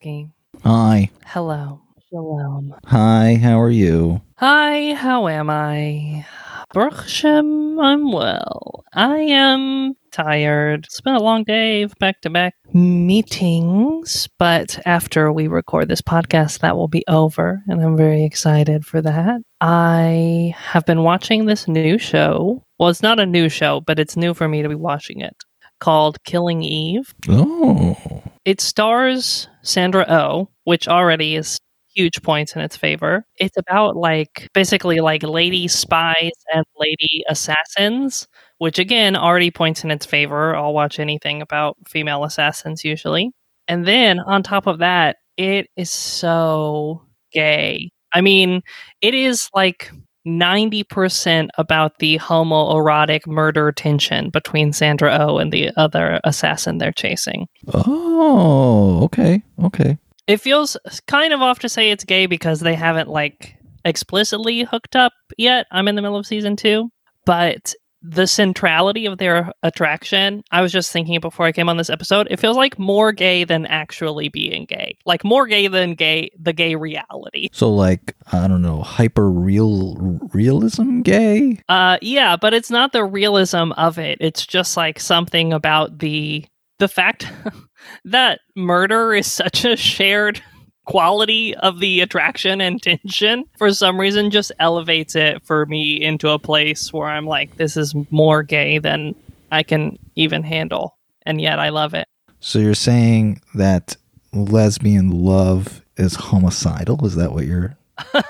Wachowski. Hi. Hello. Shalom. Hi, how are you? Hi, how am I? Baruch I'm well. I am tired. It's been a long day of back to back meetings, but after we record this podcast, that will be over, and I'm very excited for that. I have been watching this new show. Well, it's not a new show, but it's new for me to be watching it called Killing Eve. Oh. It stars Sandra Oh, which already is huge points in its favor. It's about like basically like lady spies and lady assassins, which again already points in its favor. I'll watch anything about female assassins usually. And then on top of that, it is so gay. I mean, it is like 90% about the homoerotic murder tension between Sandra Oh and the other assassin they're chasing. Oh, okay. Okay. It feels kind of off to say it's gay because they haven't like explicitly hooked up yet. I'm in the middle of season 2, but the centrality of their attraction, I was just thinking before I came on this episode, it feels like more gay than actually being gay. Like more gay than gay the gay reality. So like, I don't know, hyper real realism gay? Uh yeah, but it's not the realism of it. It's just like something about the the fact that murder is such a shared quality of the attraction and tension for some reason just elevates it for me into a place where I'm like, this is more gay than I can even handle. And yet I love it. So you're saying that lesbian love is homicidal? Is that what you're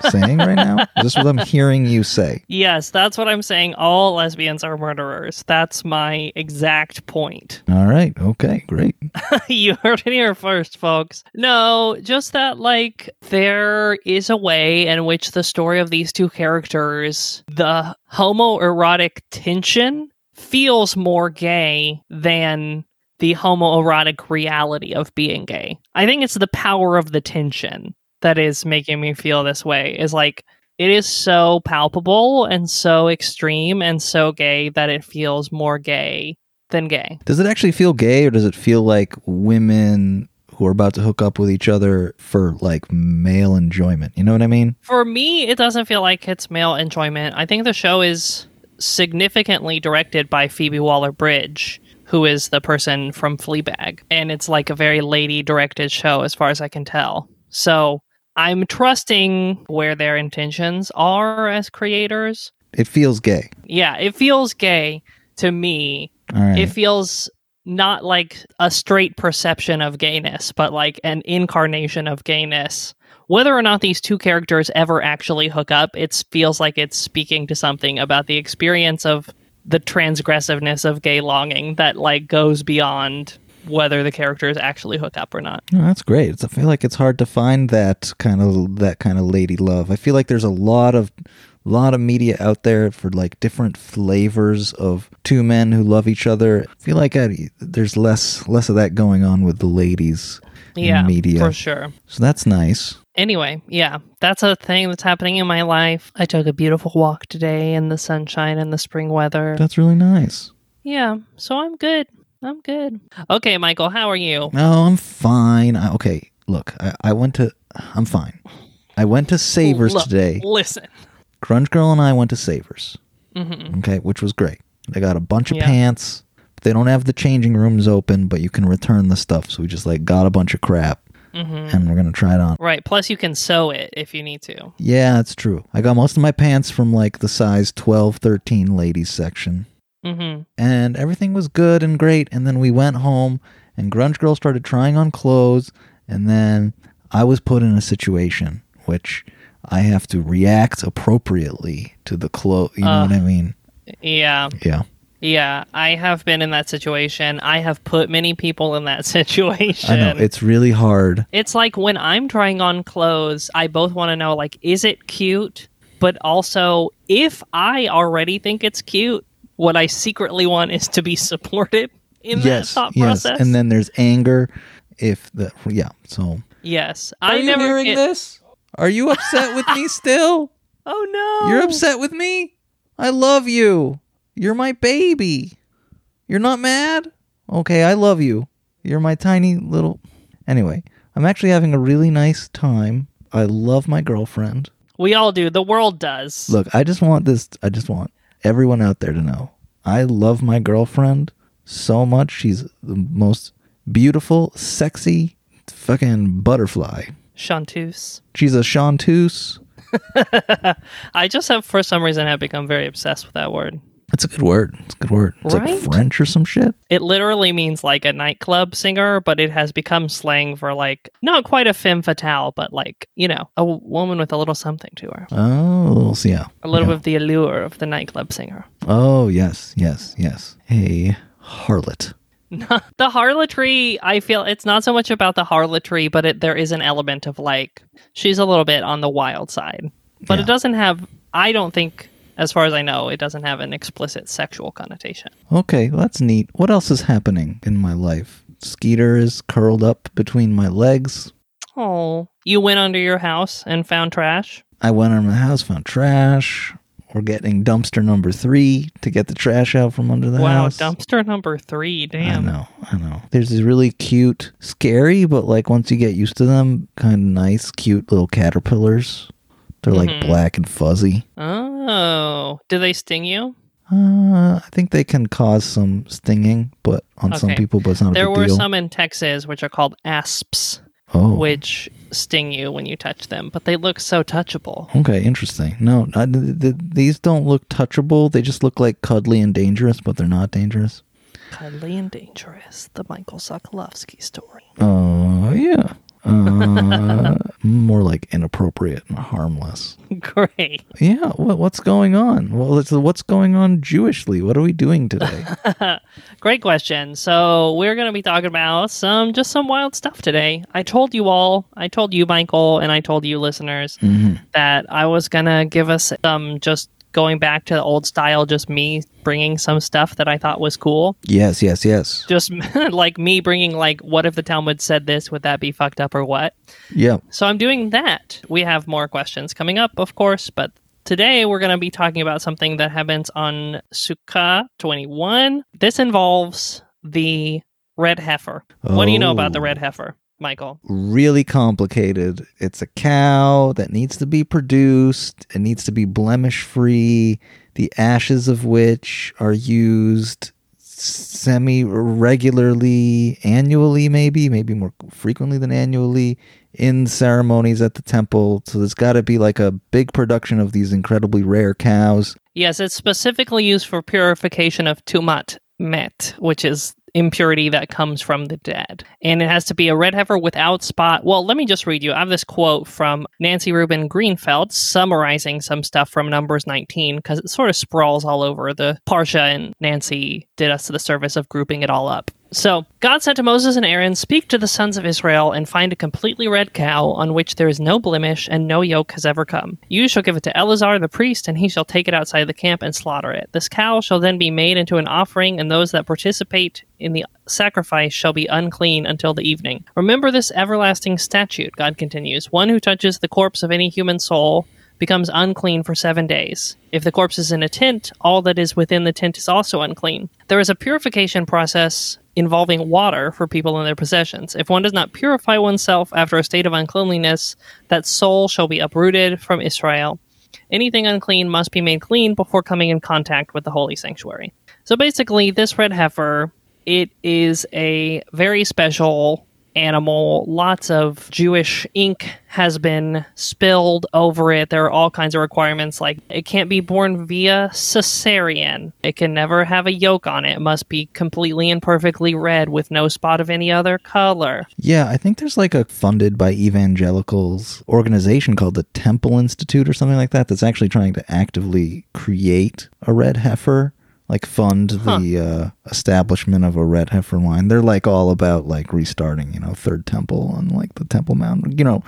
saying right now? This is this what I'm hearing you say? Yes, that's what I'm saying. All lesbians are murderers. That's my exact point. All right. Okay. Great. you heard it here first, folks. No, just that, like, there is a way in which the story of these two characters, the homoerotic tension, feels more gay than the homoerotic reality of being gay. I think it's the power of the tension that is making me feel this way. Is like, it is so palpable and so extreme and so gay that it feels more gay than gay. Does it actually feel gay or does it feel like women who are about to hook up with each other for like male enjoyment? You know what I mean? For me, it doesn't feel like it's male enjoyment. I think the show is significantly directed by Phoebe Waller Bridge, who is the person from Fleabag. And it's like a very lady directed show, as far as I can tell. So I'm trusting where their intentions are as creators. It feels gay. Yeah, it feels gay to me. Right. It feels not like a straight perception of gayness, but like an incarnation of gayness. Whether or not these two characters ever actually hook up, it feels like it's speaking to something about the experience of the transgressiveness of gay longing that like goes beyond whether the characters actually hook up or not. Oh, that's great. It's, I feel like it's hard to find that kind of that kind of lady love. I feel like there's a lot of lot of media out there for like different flavors of two men who love each other. I feel like I, there's less less of that going on with the ladies Yeah, in media. for sure. So that's nice. Anyway, yeah, that's a thing that's happening in my life. I took a beautiful walk today in the sunshine and the spring weather. That's really nice. Yeah, so I'm good. I'm good. Okay, Michael, how are you? No, I'm fine. I, okay, look, I, I went to. I'm fine. I went to Savers Look, today. Listen. Grunge Girl and I went to Savers. hmm Okay, which was great. They got a bunch of Yeah. pants. They don't have the changing rooms open, but you can return the stuff. So we just like got a bunch of crap, hmm and we're gonna try it on. Right. Plus, you can sew it if you need to. Yeah, that's true. I got most of my pants from like the size 12, 13 ladies section. Hmm and everything was good and great. And then we went home, and Grunge Girl started trying on clothes, and then I was put in a situation which I have to react appropriately to the clothes. You know Uh. what I mean? Yeah. Yeah. Yeah. I have been in that situation. I have put many people in that situation. I know it's really hard. It's like when I'm trying on clothes, I both want to know like is it cute, but also if I already think it's cute, what I secretly want is to be supported in yes, that thought yes. process. And then there's anger. If the yeah, so yes, are I you never hearing get- this? Are you upset with me still? Oh no. You're upset with me? I love you. You're my baby. You're not mad? Okay, I love you. You're my tiny little. Anyway, I'm actually having a really nice time. I love my girlfriend. We all do. The world does. Look, I just want this. I just want everyone out there to know I love my girlfriend so much. She's the most beautiful, sexy, fucking butterfly. Chanteuse. She's a chanteuse. I just have, for some reason, have become very obsessed with that word. It's a good word. It's a good word. It's Right? like French or some shit. It literally means like a nightclub singer, but it has become slang for like not quite a femme fatale, but like you know a w- woman with a little something to her, Oh, so yeah. a little Yeah. bit of the allure of the nightclub singer. Oh, yes, yes, yes. A harlot. the harlotry, I feel it's not so much about the harlotry, but it, there is an element of like she's a little bit on the wild side, but Yeah. it doesn't have. I don't think, as far as I know, it doesn't have an explicit sexual connotation. Okay, well, that's neat. What else is happening in my life? Skeeter is curled up between my legs. Oh, you went under your house and found trash. I went under my house, found trash. We're getting dumpster number three to get the trash out from under the wow, house. dumpster number three. Damn. I know, I know. There's these really cute, scary, but like once you get used to them, kind of nice, cute little caterpillars. They're like Mhm. black and fuzzy. Oh, do they sting you? Uh, I think they can cause some stinging, but on some people, but it's not a There were deal. some in Texas which are called asps, oh, which sting you when you touch them, but they look so touchable. okay, interesting. No, I, th- th- these don't look touchable. They just look like cuddly and dangerous, but they're not dangerous. Cuddly and dangerous. The Michael Sokolovsky story. Oh, yeah. Uh, more like inappropriate and harmless. Great. Yeah, what, what's going on? Well, what's going on Jewishly. What are we doing today? Great question. So we're going to be talking about some just some wild stuff today. I told you all, I told you, Michael, and I told you, listeners, hmm that I was going to give us some just going back to the old style, just me bringing some stuff that I thought was cool. Yes, yes, yes. Just like me bringing, like, what if the Talmud said this? Would that be fucked up or what? Yeah. So I'm doing that. We have more questions coming up, of course, but today we're going to be talking about something that happens on Sukkah 21. This involves the red heifer. What do you know about the Oh. red heifer, Michael? Really complicated. It's a cow that needs to be produced. It needs to be blemish free. The ashes of which are used semi regularly, annually, maybe, maybe more frequently than annually in ceremonies at the temple. So there's got to be like a big production of these incredibly rare cows. Yes, it's specifically used for purification of tumat met, which is impurity that comes from the dead. And it has to be a red heifer without spot. Well, let me just read you. I have this quote from Nancy Rubin Greenfeld summarizing some stuff from Numbers 19 because it sort of sprawls all over the Parsha, and Nancy did us the service of grouping it all up. So, God said to Moses and Aaron, Speak to the sons of Israel and find a completely red cow on which there is no blemish and no yoke has ever come. You shall give it to Eleazar the priest, and he shall take it outside the camp and slaughter it. This cow shall then be made into an offering, and those that participate in the sacrifice shall be unclean until the evening. Remember this everlasting statute, God continues. One who touches the corpse of any human soul becomes unclean for seven days. If the corpse is in a tent, all that is within the tent is also unclean. There is a purification process involving water for people and their possessions. If one does not purify oneself after a state of uncleanliness, that soul shall be uprooted from Israel. Anything unclean must be made clean before coming in contact with the holy sanctuary. So basically, this red heifer, it is a very special animal. Lots of Jewish ink has been spilled over it. There are all kinds of requirements like it can't be born via cesarean. It can never have a yoke on it. It must be completely and perfectly red with no spot of any other color. Yeah, I think there's like a funded by evangelicals organization called the Temple Institute or something like that that's actually trying to actively create a red heifer, like fund Huh. the uh, establishment of a red heifer line. They're like all about like restarting, you know, Third Temple and like the Temple Mount, you know,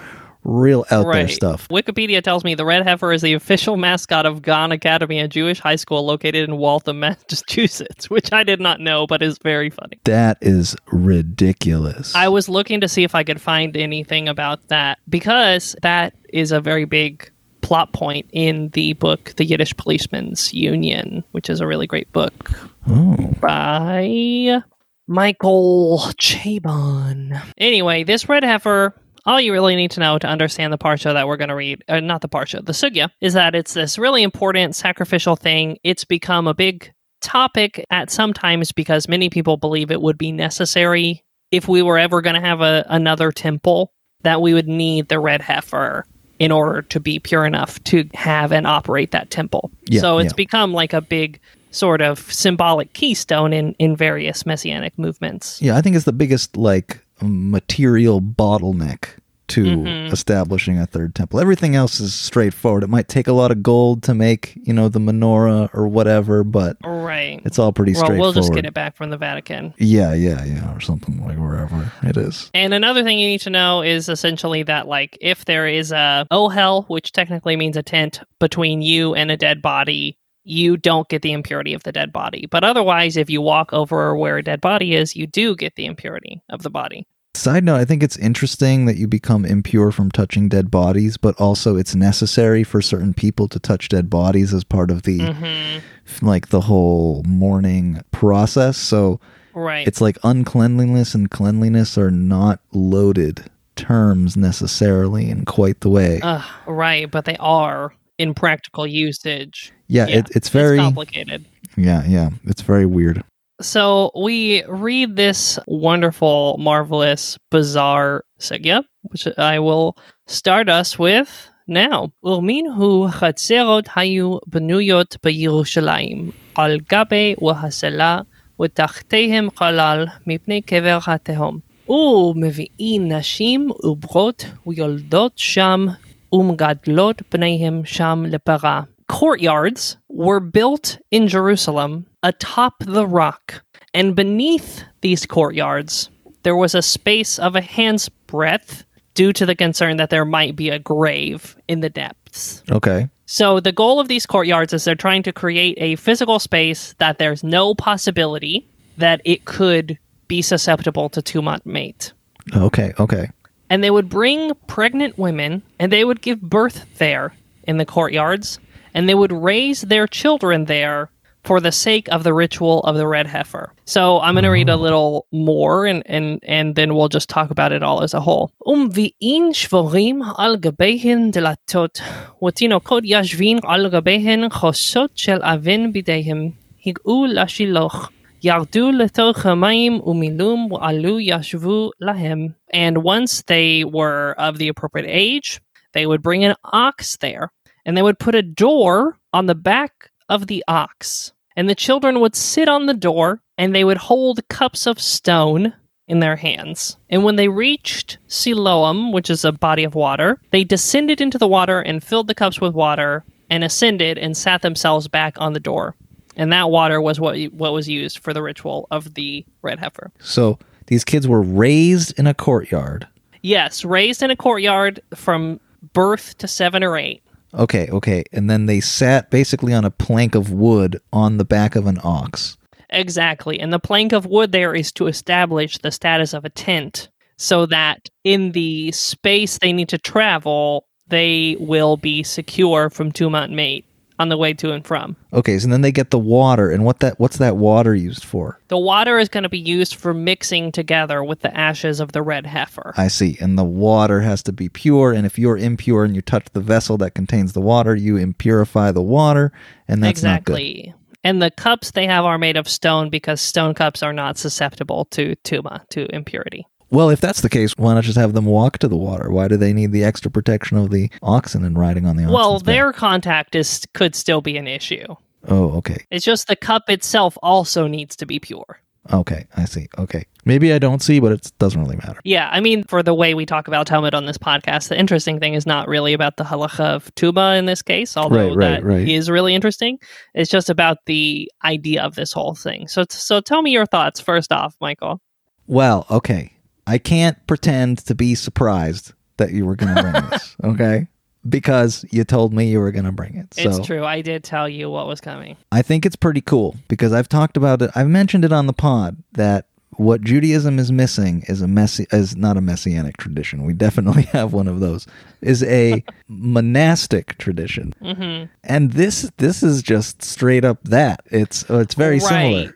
real out there stuff. Wikipedia tells me the red heifer is the official mascot of Gann Academy, a Jewish high school located in Waltham, Massachusetts, which I did not know, but is very funny. That is ridiculous. I was looking to see if I could find anything about that because that is a very big plot point in the book The Yiddish Policeman's Union, which is a really great book oh, by Michael Chabon. Anyway, this red heifer all you really need to know to understand the parsha that we're going to read, uh, not the parsha, the sugya, is that it's this really important sacrificial thing. It's become a big topic at some times because many people believe it would be necessary if we were ever going to have a, another temple that we would need the red heifer in order to be pure enough to have and operate that temple. Yeah, so it's yeah. become like a big sort of symbolic keystone in in various messianic movements. Yeah, I think it's the biggest like material bottleneck to Mhm. establishing a third temple. Everything else is straightforward. It might take a lot of gold to make, you know, the menorah or whatever, but Right. it's all pretty Well, straightforward. we'll just get it back from the Vatican. Yeah, yeah, yeah, or something like wherever it is. And another thing you need to know is essentially that, like, if there is a ohel, which technically means a tent between you and a dead body, you don't get the impurity of the dead body. But otherwise, if you walk over where a dead body is, you do get the impurity of the body. Side note, I think it's interesting that you become impure from touching dead bodies, but also it's necessary for certain people to touch dead bodies as part of the hmm like the whole mourning process. So Right. it's like uncleanliness and cleanliness are not loaded terms necessarily in quite the way. Ugh, right, but they are in practical usage. yeah, yeah, it, it's very complicated. yeah, yeah, it's very weird. So we read this wonderful, marvelous, bizarre sugya, which I will start us with. Now, Urmin hu chatzerot hayu benuyot beYerushalayim al gabe wahasela utachtehem chalal mipnei kever hatehom u mevi'in nashim ubrot uyoldot sham umgadlot bneihem sham leparah. Courtyards were built in Jerusalem atop the rock, and beneath these courtyards there was a space of a hand's breadth due to the concern that there might be a grave in the depths. Okay. So the goal of these courtyards is they're trying to create a physical space that there's no possibility that it could be susceptible to tumat met. Okay, okay. And they would bring pregnant women and they would give birth there in the courtyards and they would raise their children there for the sake of the ritual of the red heifer. So I'm going to read a little more and, and, and then we'll just talk about it all as a whole. ומביאים שבורים על גביהן דלתות, ותינוקות ישבין על גביהן חוסות של אבן בידיהם, הגעו לשילוח. ירדו לתוך המים ומילום ועלו ישבו להם. And once they were of the appropriate age, they would bring an ox there, and they would put a door on the back of the ox. And the children would sit on the door, and they would hold cups of stone in their hands. And when they reached Siloam, which is a body of water, they descended into the water and filled the cups with water, and ascended and sat themselves back on the door. And that water was what what was used for the ritual of the red heifer. So these kids were raised in a courtyard. Yes, raised in a courtyard from birth to seven or eight. Okay, okay. And then they sat basically on a plank of wood on the back of an ox. Exactly. And the plank of wood there is to establish the status of a tent so that in the space they need to travel, they will be secure from tumat met on the way to and from. Okay, so then they get the water, and what that what's that water used for? The water is going to be used for mixing together with the ashes of the red heifer. I see. And the water has to be pure, and if you're impure and you touch the vessel that contains the water, you impurify the water, and that's not good. exactly. And the cups they have are made of stone because stone cups are not susceptible to tuma, to impurity. Well, if that's the case, why not just have them walk to the water? Why do they need the extra protection of the oxen and riding on the oxen? Well, their contact is could still be an issue. Oh, okay. It's just the cup itself also needs to be pure. Okay, I see. Okay. Maybe I don't see, but it doesn't really matter. Yeah, I mean, for the way we talk about Talmud on this podcast, the interesting thing is not really about the halacha of tuma in this case, although Right, right, that right. is really interesting. It's just about the idea of this whole thing. So, so tell me your thoughts first off, Michael. Well, okay. I can't pretend to be surprised that you were going to bring this, okay? Because you told me you were going to bring it. So It's true. I did tell you what was coming. I think it's pretty cool because I've talked about it. I've mentioned it on the pod that what Judaism is missing is a messi- is not a messianic tradition. We definitely have one of those. Is a monastic tradition, hmm and this this is just straight up that. It's uh, it's very similar.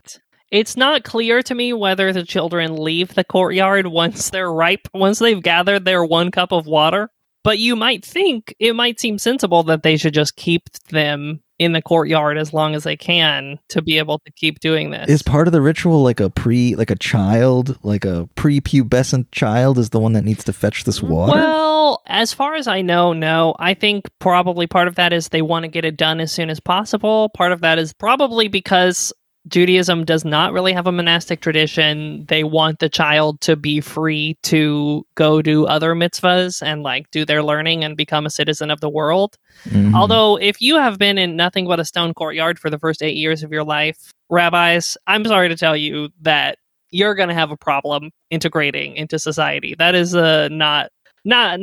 It's not clear to me whether the children leave the courtyard once they're ripe, once they've gathered their one cup of water. But you might think it might seem sensible that they should just keep them in the courtyard as long as they can to be able to keep doing this. Is part of the ritual like a pre, like a child, like a prepubescent child is the one that needs to fetch this water? Well, as far as I know, no. I think probably part of that is they want to get it done as soon as possible. Part of that is probably because Judaism does not really have a monastic tradition. They want the child to be free to go do other mitzvahs and like do their learning and become a citizen of the world. Mhm. Although, if you have been in nothing but a stone courtyard for the first eight years of your life, rabbis, I'm sorry to tell you that you're going to have a problem integrating into society. That is uh, not not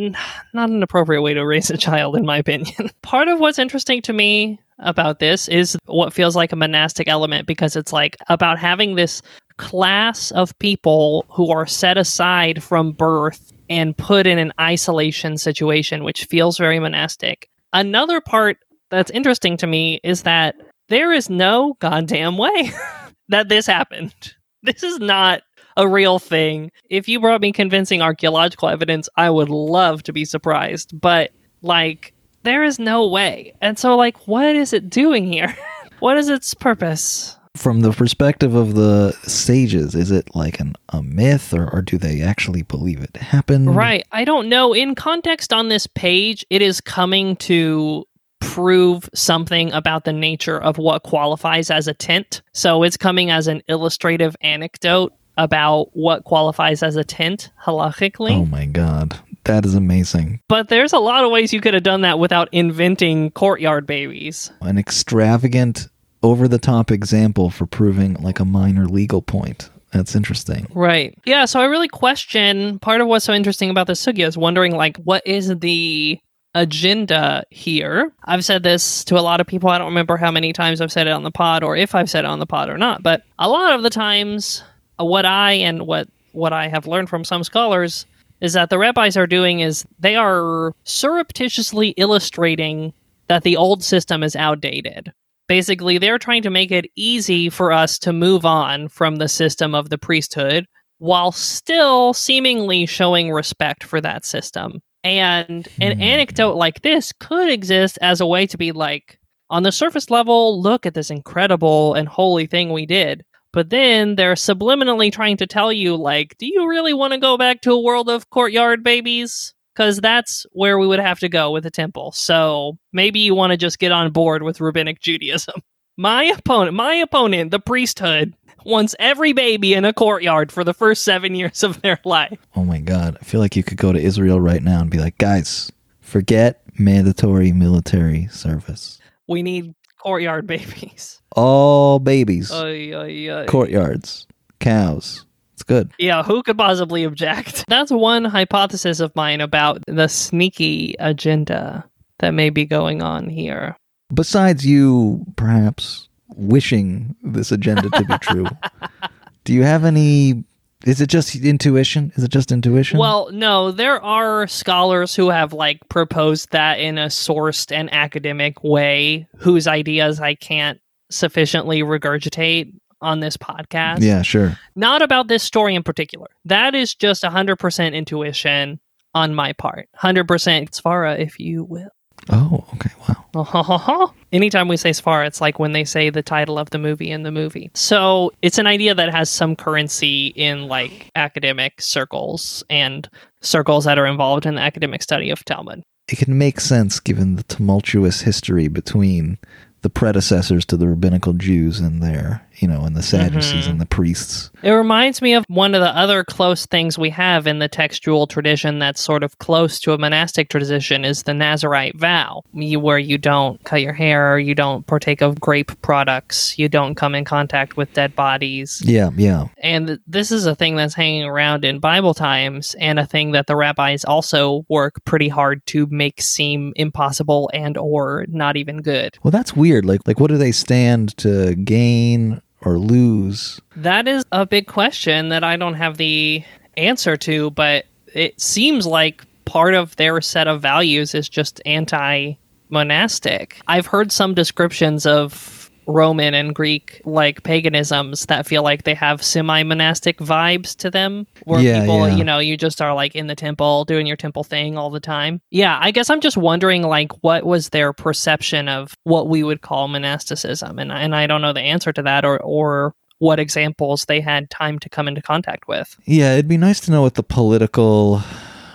not an appropriate way to raise a child, in my opinion. Part of what's interesting to me about this is what feels like a monastic element because it's like about having this class of people who are set aside from birth and put in an isolation situation, which feels very monastic. Another part that's interesting to me is that there is no goddamn way that this happened. This is not a real thing. If you brought me convincing archaeological evidence, I would love to be surprised. But, like, there is no way. And so, like, what is it doing here? what is its purpose? From the perspective of the sages, is it like an, a myth or, or do they actually believe it happened? Right. I don't know. In context on this page, it is coming to prove something about the nature of what qualifies as a tent. So it's coming as an illustrative anecdote about what qualifies as a tent halachically. Oh my god. That is amazing. But there's a lot of ways you could have done that without inventing courtyard babies. An extravagant, over the top example for proving like a minor legal point. That's interesting. Right. Yeah, so I really question part of what's so interesting about the sugya is wondering like what is the agenda here. I've said this to a lot of people. I don't remember how many times I've said it on the pod or if I've said it on the pod or not, but a lot of the times what I and what what I have learned from some scholars is that the rabbis are doing is they are surreptitiously illustrating that the old system is outdated. Basically, they're trying to make it easy for us to move on from the system of the priesthood while still seemingly showing respect for that system. And an Hmm. anecdote like this could exist as a way to be like, on the surface level, look at this incredible and holy thing we did. But then they're subliminally trying to tell you, like, do you really want to go back to a world of courtyard babies? Because that's where we would have to go with the temple. So maybe you want to just get on board with rabbinic Judaism. My opponent, my opponent, the priesthood, wants every baby in a courtyard for the first seven years of their life. Oh my god. I feel like you could go to Israel right now and be like, guys, forget mandatory military service. We need courtyard babies. All babies, Oy, oy, oy. courtyards, cows. It's good. Yeah, who could possibly object? That's one hypothesis of mine about the sneaky agenda that may be going on here. Besides you perhaps wishing this agenda to be true, do you have any is it just intuition? Is it just intuition? Well, no, there are scholars who have like proposed that in a sourced and academic way whose ideas I can't sufficiently regurgitate on this podcast. yeah, sure. Not about this story in particular. That is just 100% intuition on my part. 100% Svara, if you will. Oh, okay. Anytime we say Svara, it's like when they say the title of the movie in the movie. So it's an idea that has some currency in like academic circles and circles that are involved in the academic study of Talmud. It can make sense given the tumultuous history between the predecessors to the rabbinical Jews and their, you know, and the Sadducees Mhm. and the priests. It reminds me of one of the other close things we have in the textual tradition that's sort of close to a monastic tradition is the Nazarite vow, where you don't cut your hair, you don't partake of grape products, you don't come in contact with dead bodies. Yeah, yeah. And this is a thing that's hanging around in Bible times and a thing that the rabbis also work pretty hard to make seem impossible and or not even good. Well, that's weird. Like like what do they stand to gain or lose? That is a big question that I don't have the answer to, but it seems like part of their set of values is just anti monastic. I've heard some descriptions of Roman and Greek like paganisms that feel like they have semi monastic vibes to them, where Yeah, people, yeah. you know, you just are like in the temple doing your temple thing all the time. Yeah, I guess I'm just wondering like what was their perception of what we would call monasticism, and and I don't know the answer to that, or or what examples they had time to come into contact with. Yeah, it'd be nice to know what the political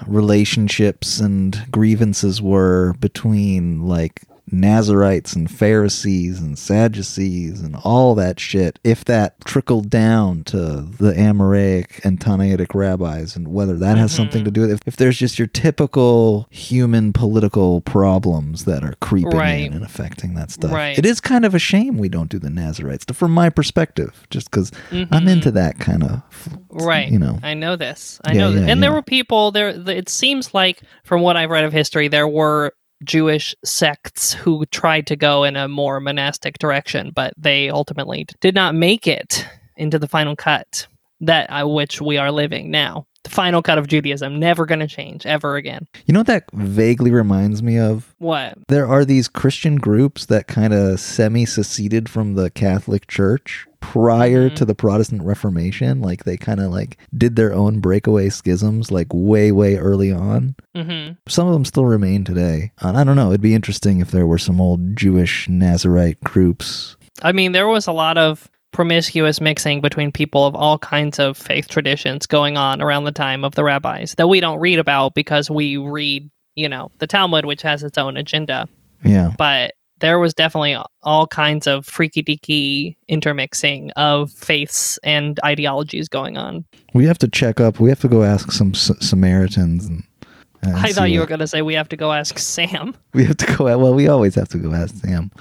relationships and grievances were between like Nazarites and Pharisees and Sadducees and all that shit, if that trickled down to the Amoraic and Tannaitic rabbis, and whether that has something to do with it. If there's just your typical human political problems that are creeping Right. in and affecting that stuff, Right. it is kind of a shame we don't do the Nazarites, from my perspective, just because I'm into that kind of, Mm-hmm. Right. you know. I know this. I Yeah, know this. yeah, And there were people there. It seems like, from what I've read of history, there were Jewish sects who tried to go in a more monastic direction, but they ultimately did not make it into the final cut that uh, which we are living now. The final cut of Judaism never going to change ever again. You know what that vaguely reminds me of? What? There are these Christian groups that kind of semi seceded from the Catholic Church prior Mhm. to the Protestant Reformation. Like they kind of like did their own breakaway schisms like way, way early on. hmm Some of them still remain today. And I don't know. It'd be interesting if there were some old Jewish Nazarite groups. I mean, there was a lot of promiscuous mixing between people of all kinds of faith traditions going on around the time of the rabbis that we don't read about because we read, you know, the Talmud, which has its own agenda. Yeah. But there was definitely all kinds of freaky deaky intermixing of faiths and ideologies going on. We have to check up. We have to go ask some S- Samaritans. And, I thought you were going to say we have to go ask Sam. We have to go. Well, we always have to go ask Sam.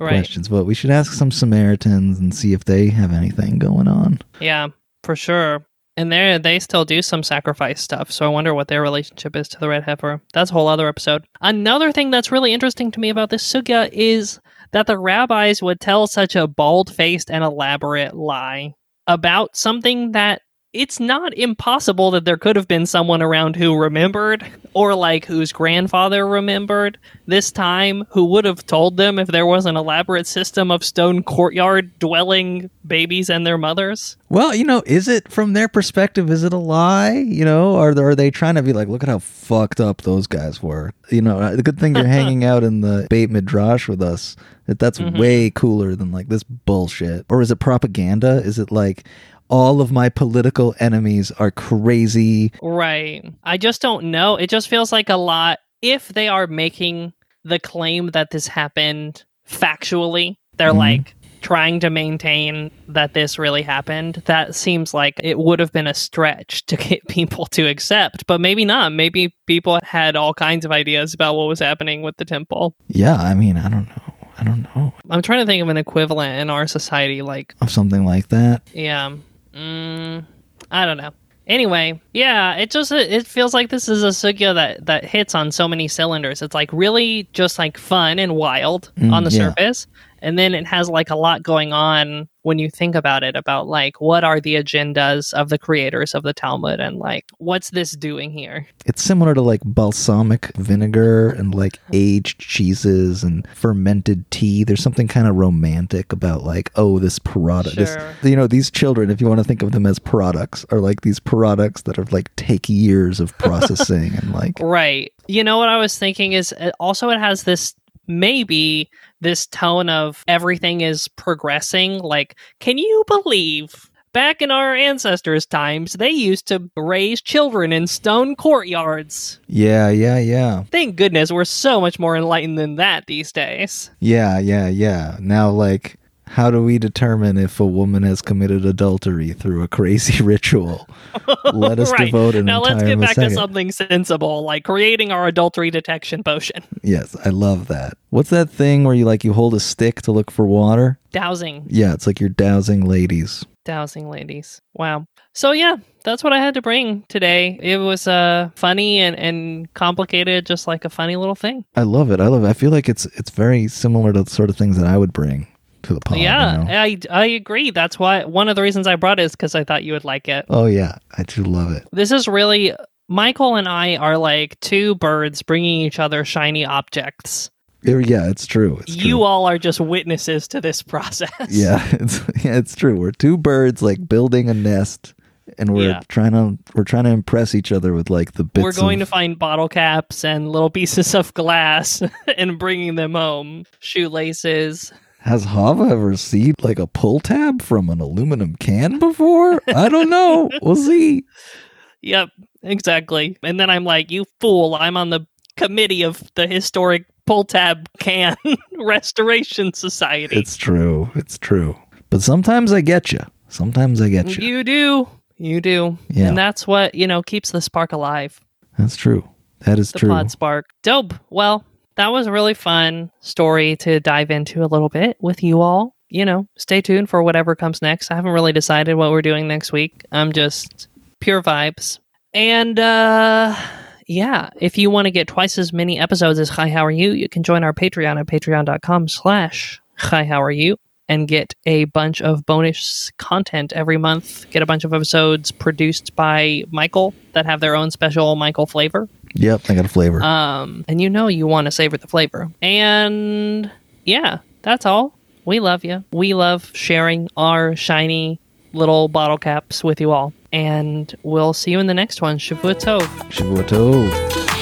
Right. questions, but we should ask some Samaritans and see if they have anything going on. Yeah, for sure. And they they still do some sacrifice stuff, so I wonder what their relationship is to the red heifer. That's a whole other episode. Another thing that's really interesting to me about this sugya is that the rabbis would tell such a bald faced and elaborate lie about something that it's not impossible that there could have been someone around who remembered or like whose grandfather remembered this time who would have told them if there was an elaborate system of stone courtyard dwelling babies and their mothers. Well, you know, is it from their perspective? Is it a lie? You know, or are they trying to be like, look at how fucked up those guys were? You know, uh, the good thing you're hanging out in the Beit Midrash with us. That that's Mhm. way cooler than like this bullshit. Or is it propaganda? Is it like all of my political enemies are crazy? Right. I just don't know. It just feels like a lot. If they are making the claim that this happened factually, they're Mhm. like trying to maintain that this really happened. That seems like it would have been a stretch to get people to accept, but maybe not. Maybe people had all kinds of ideas about what was happening with the temple. Yeah, I mean, I don't know. I don't know I'm trying to think of an equivalent in our society like of something like that. Yeah. Mm, I don't know. Anyway, yeah, it just it feels like this is a sugya that that hits on so many cylinders. It's like really just like fun and wild Mm, on the yeah. surface, and then it has like a lot going on when you think about it about like what are the agendas of the creators of the Talmud and like what's this doing here? It's similar to like balsamic vinegar and like aged cheeses and fermented tea. There's something kind of romantic about like, oh, this product. This, Sure. you know, these children, if you want to think of them as products, are like these products that are like take years of processing and like, Right. You know what I was thinking is uh, also it has this maybe this tone of everything is progressing. Like, can you believe back in our ancestors' times they used to raise children in stone courtyards? yeah, yeah, yeah, Thank goodness we're so much more enlightened than that these days. yeah, yeah, yeah. Now, like, how do we determine if a woman has committed adultery through a crazy ritual? Let us Right. devote an Now let's get back to something sensible, like creating our adultery detection potion. Yes, I love that. What's that thing where you like you hold a stick to look for water? Dowsing. Yeah, it's like you're dowsing ladies. dowsing ladies. Wow. So yeah, that's what I had to bring today. It was uh funny and, and complicated, just like a funny little thing. I love it. I love it. I feel like it's it's very similar to the sort of things that I would bring to the pod. yeah, you know? I I agree. That's why one of the reasons I brought it is because I thought you would like it. Oh yeah, I do love it. This is really Michael and I are like two birds bringing each other shiny objects Yeah, it's true. It's You true. all are just witnesses to this process. Yeah, it's yeah, it's true. We're two birds like building a nest, and we're Yeah. trying to we're trying to impress each other with like the bits. We're going of, to find bottle caps and little pieces of glass and bringing them home. Shoelaces. Has Hava ever seen like a pull tab from an aluminum can before? I don't know. We'll see. Yep, exactly. And then I'm like, you fool, I'm on the committee of the historic pull tab can restoration society. It's true. It's true. But sometimes I get you. Sometimes I get you. you do. You do. Yeah. And that's what, you know, keeps the spark alive. That's true. That is The true. pod spark. Dope. Well, that was a really fun story to dive into a little bit with you all. You know, stay tuned for whatever comes next. I haven't really decided what we're doing next week. I'm just pure vibes. And uh yeah, if you want to get twice as many episodes as Hi How Are You, you can join our Patreon at patreon.com slash Hi How Are You and get a bunch of bonus content every month. Get a bunch of episodes produced by Michael that have their own special Michael flavor. Yep, I got a flavor. Um, and you know you want to savor the flavor. And yeah, that's all. We love you. We love sharing our shiny little bottle caps with you all. And we'll see you in the next one. Shavua Tov. Shavuot Tov.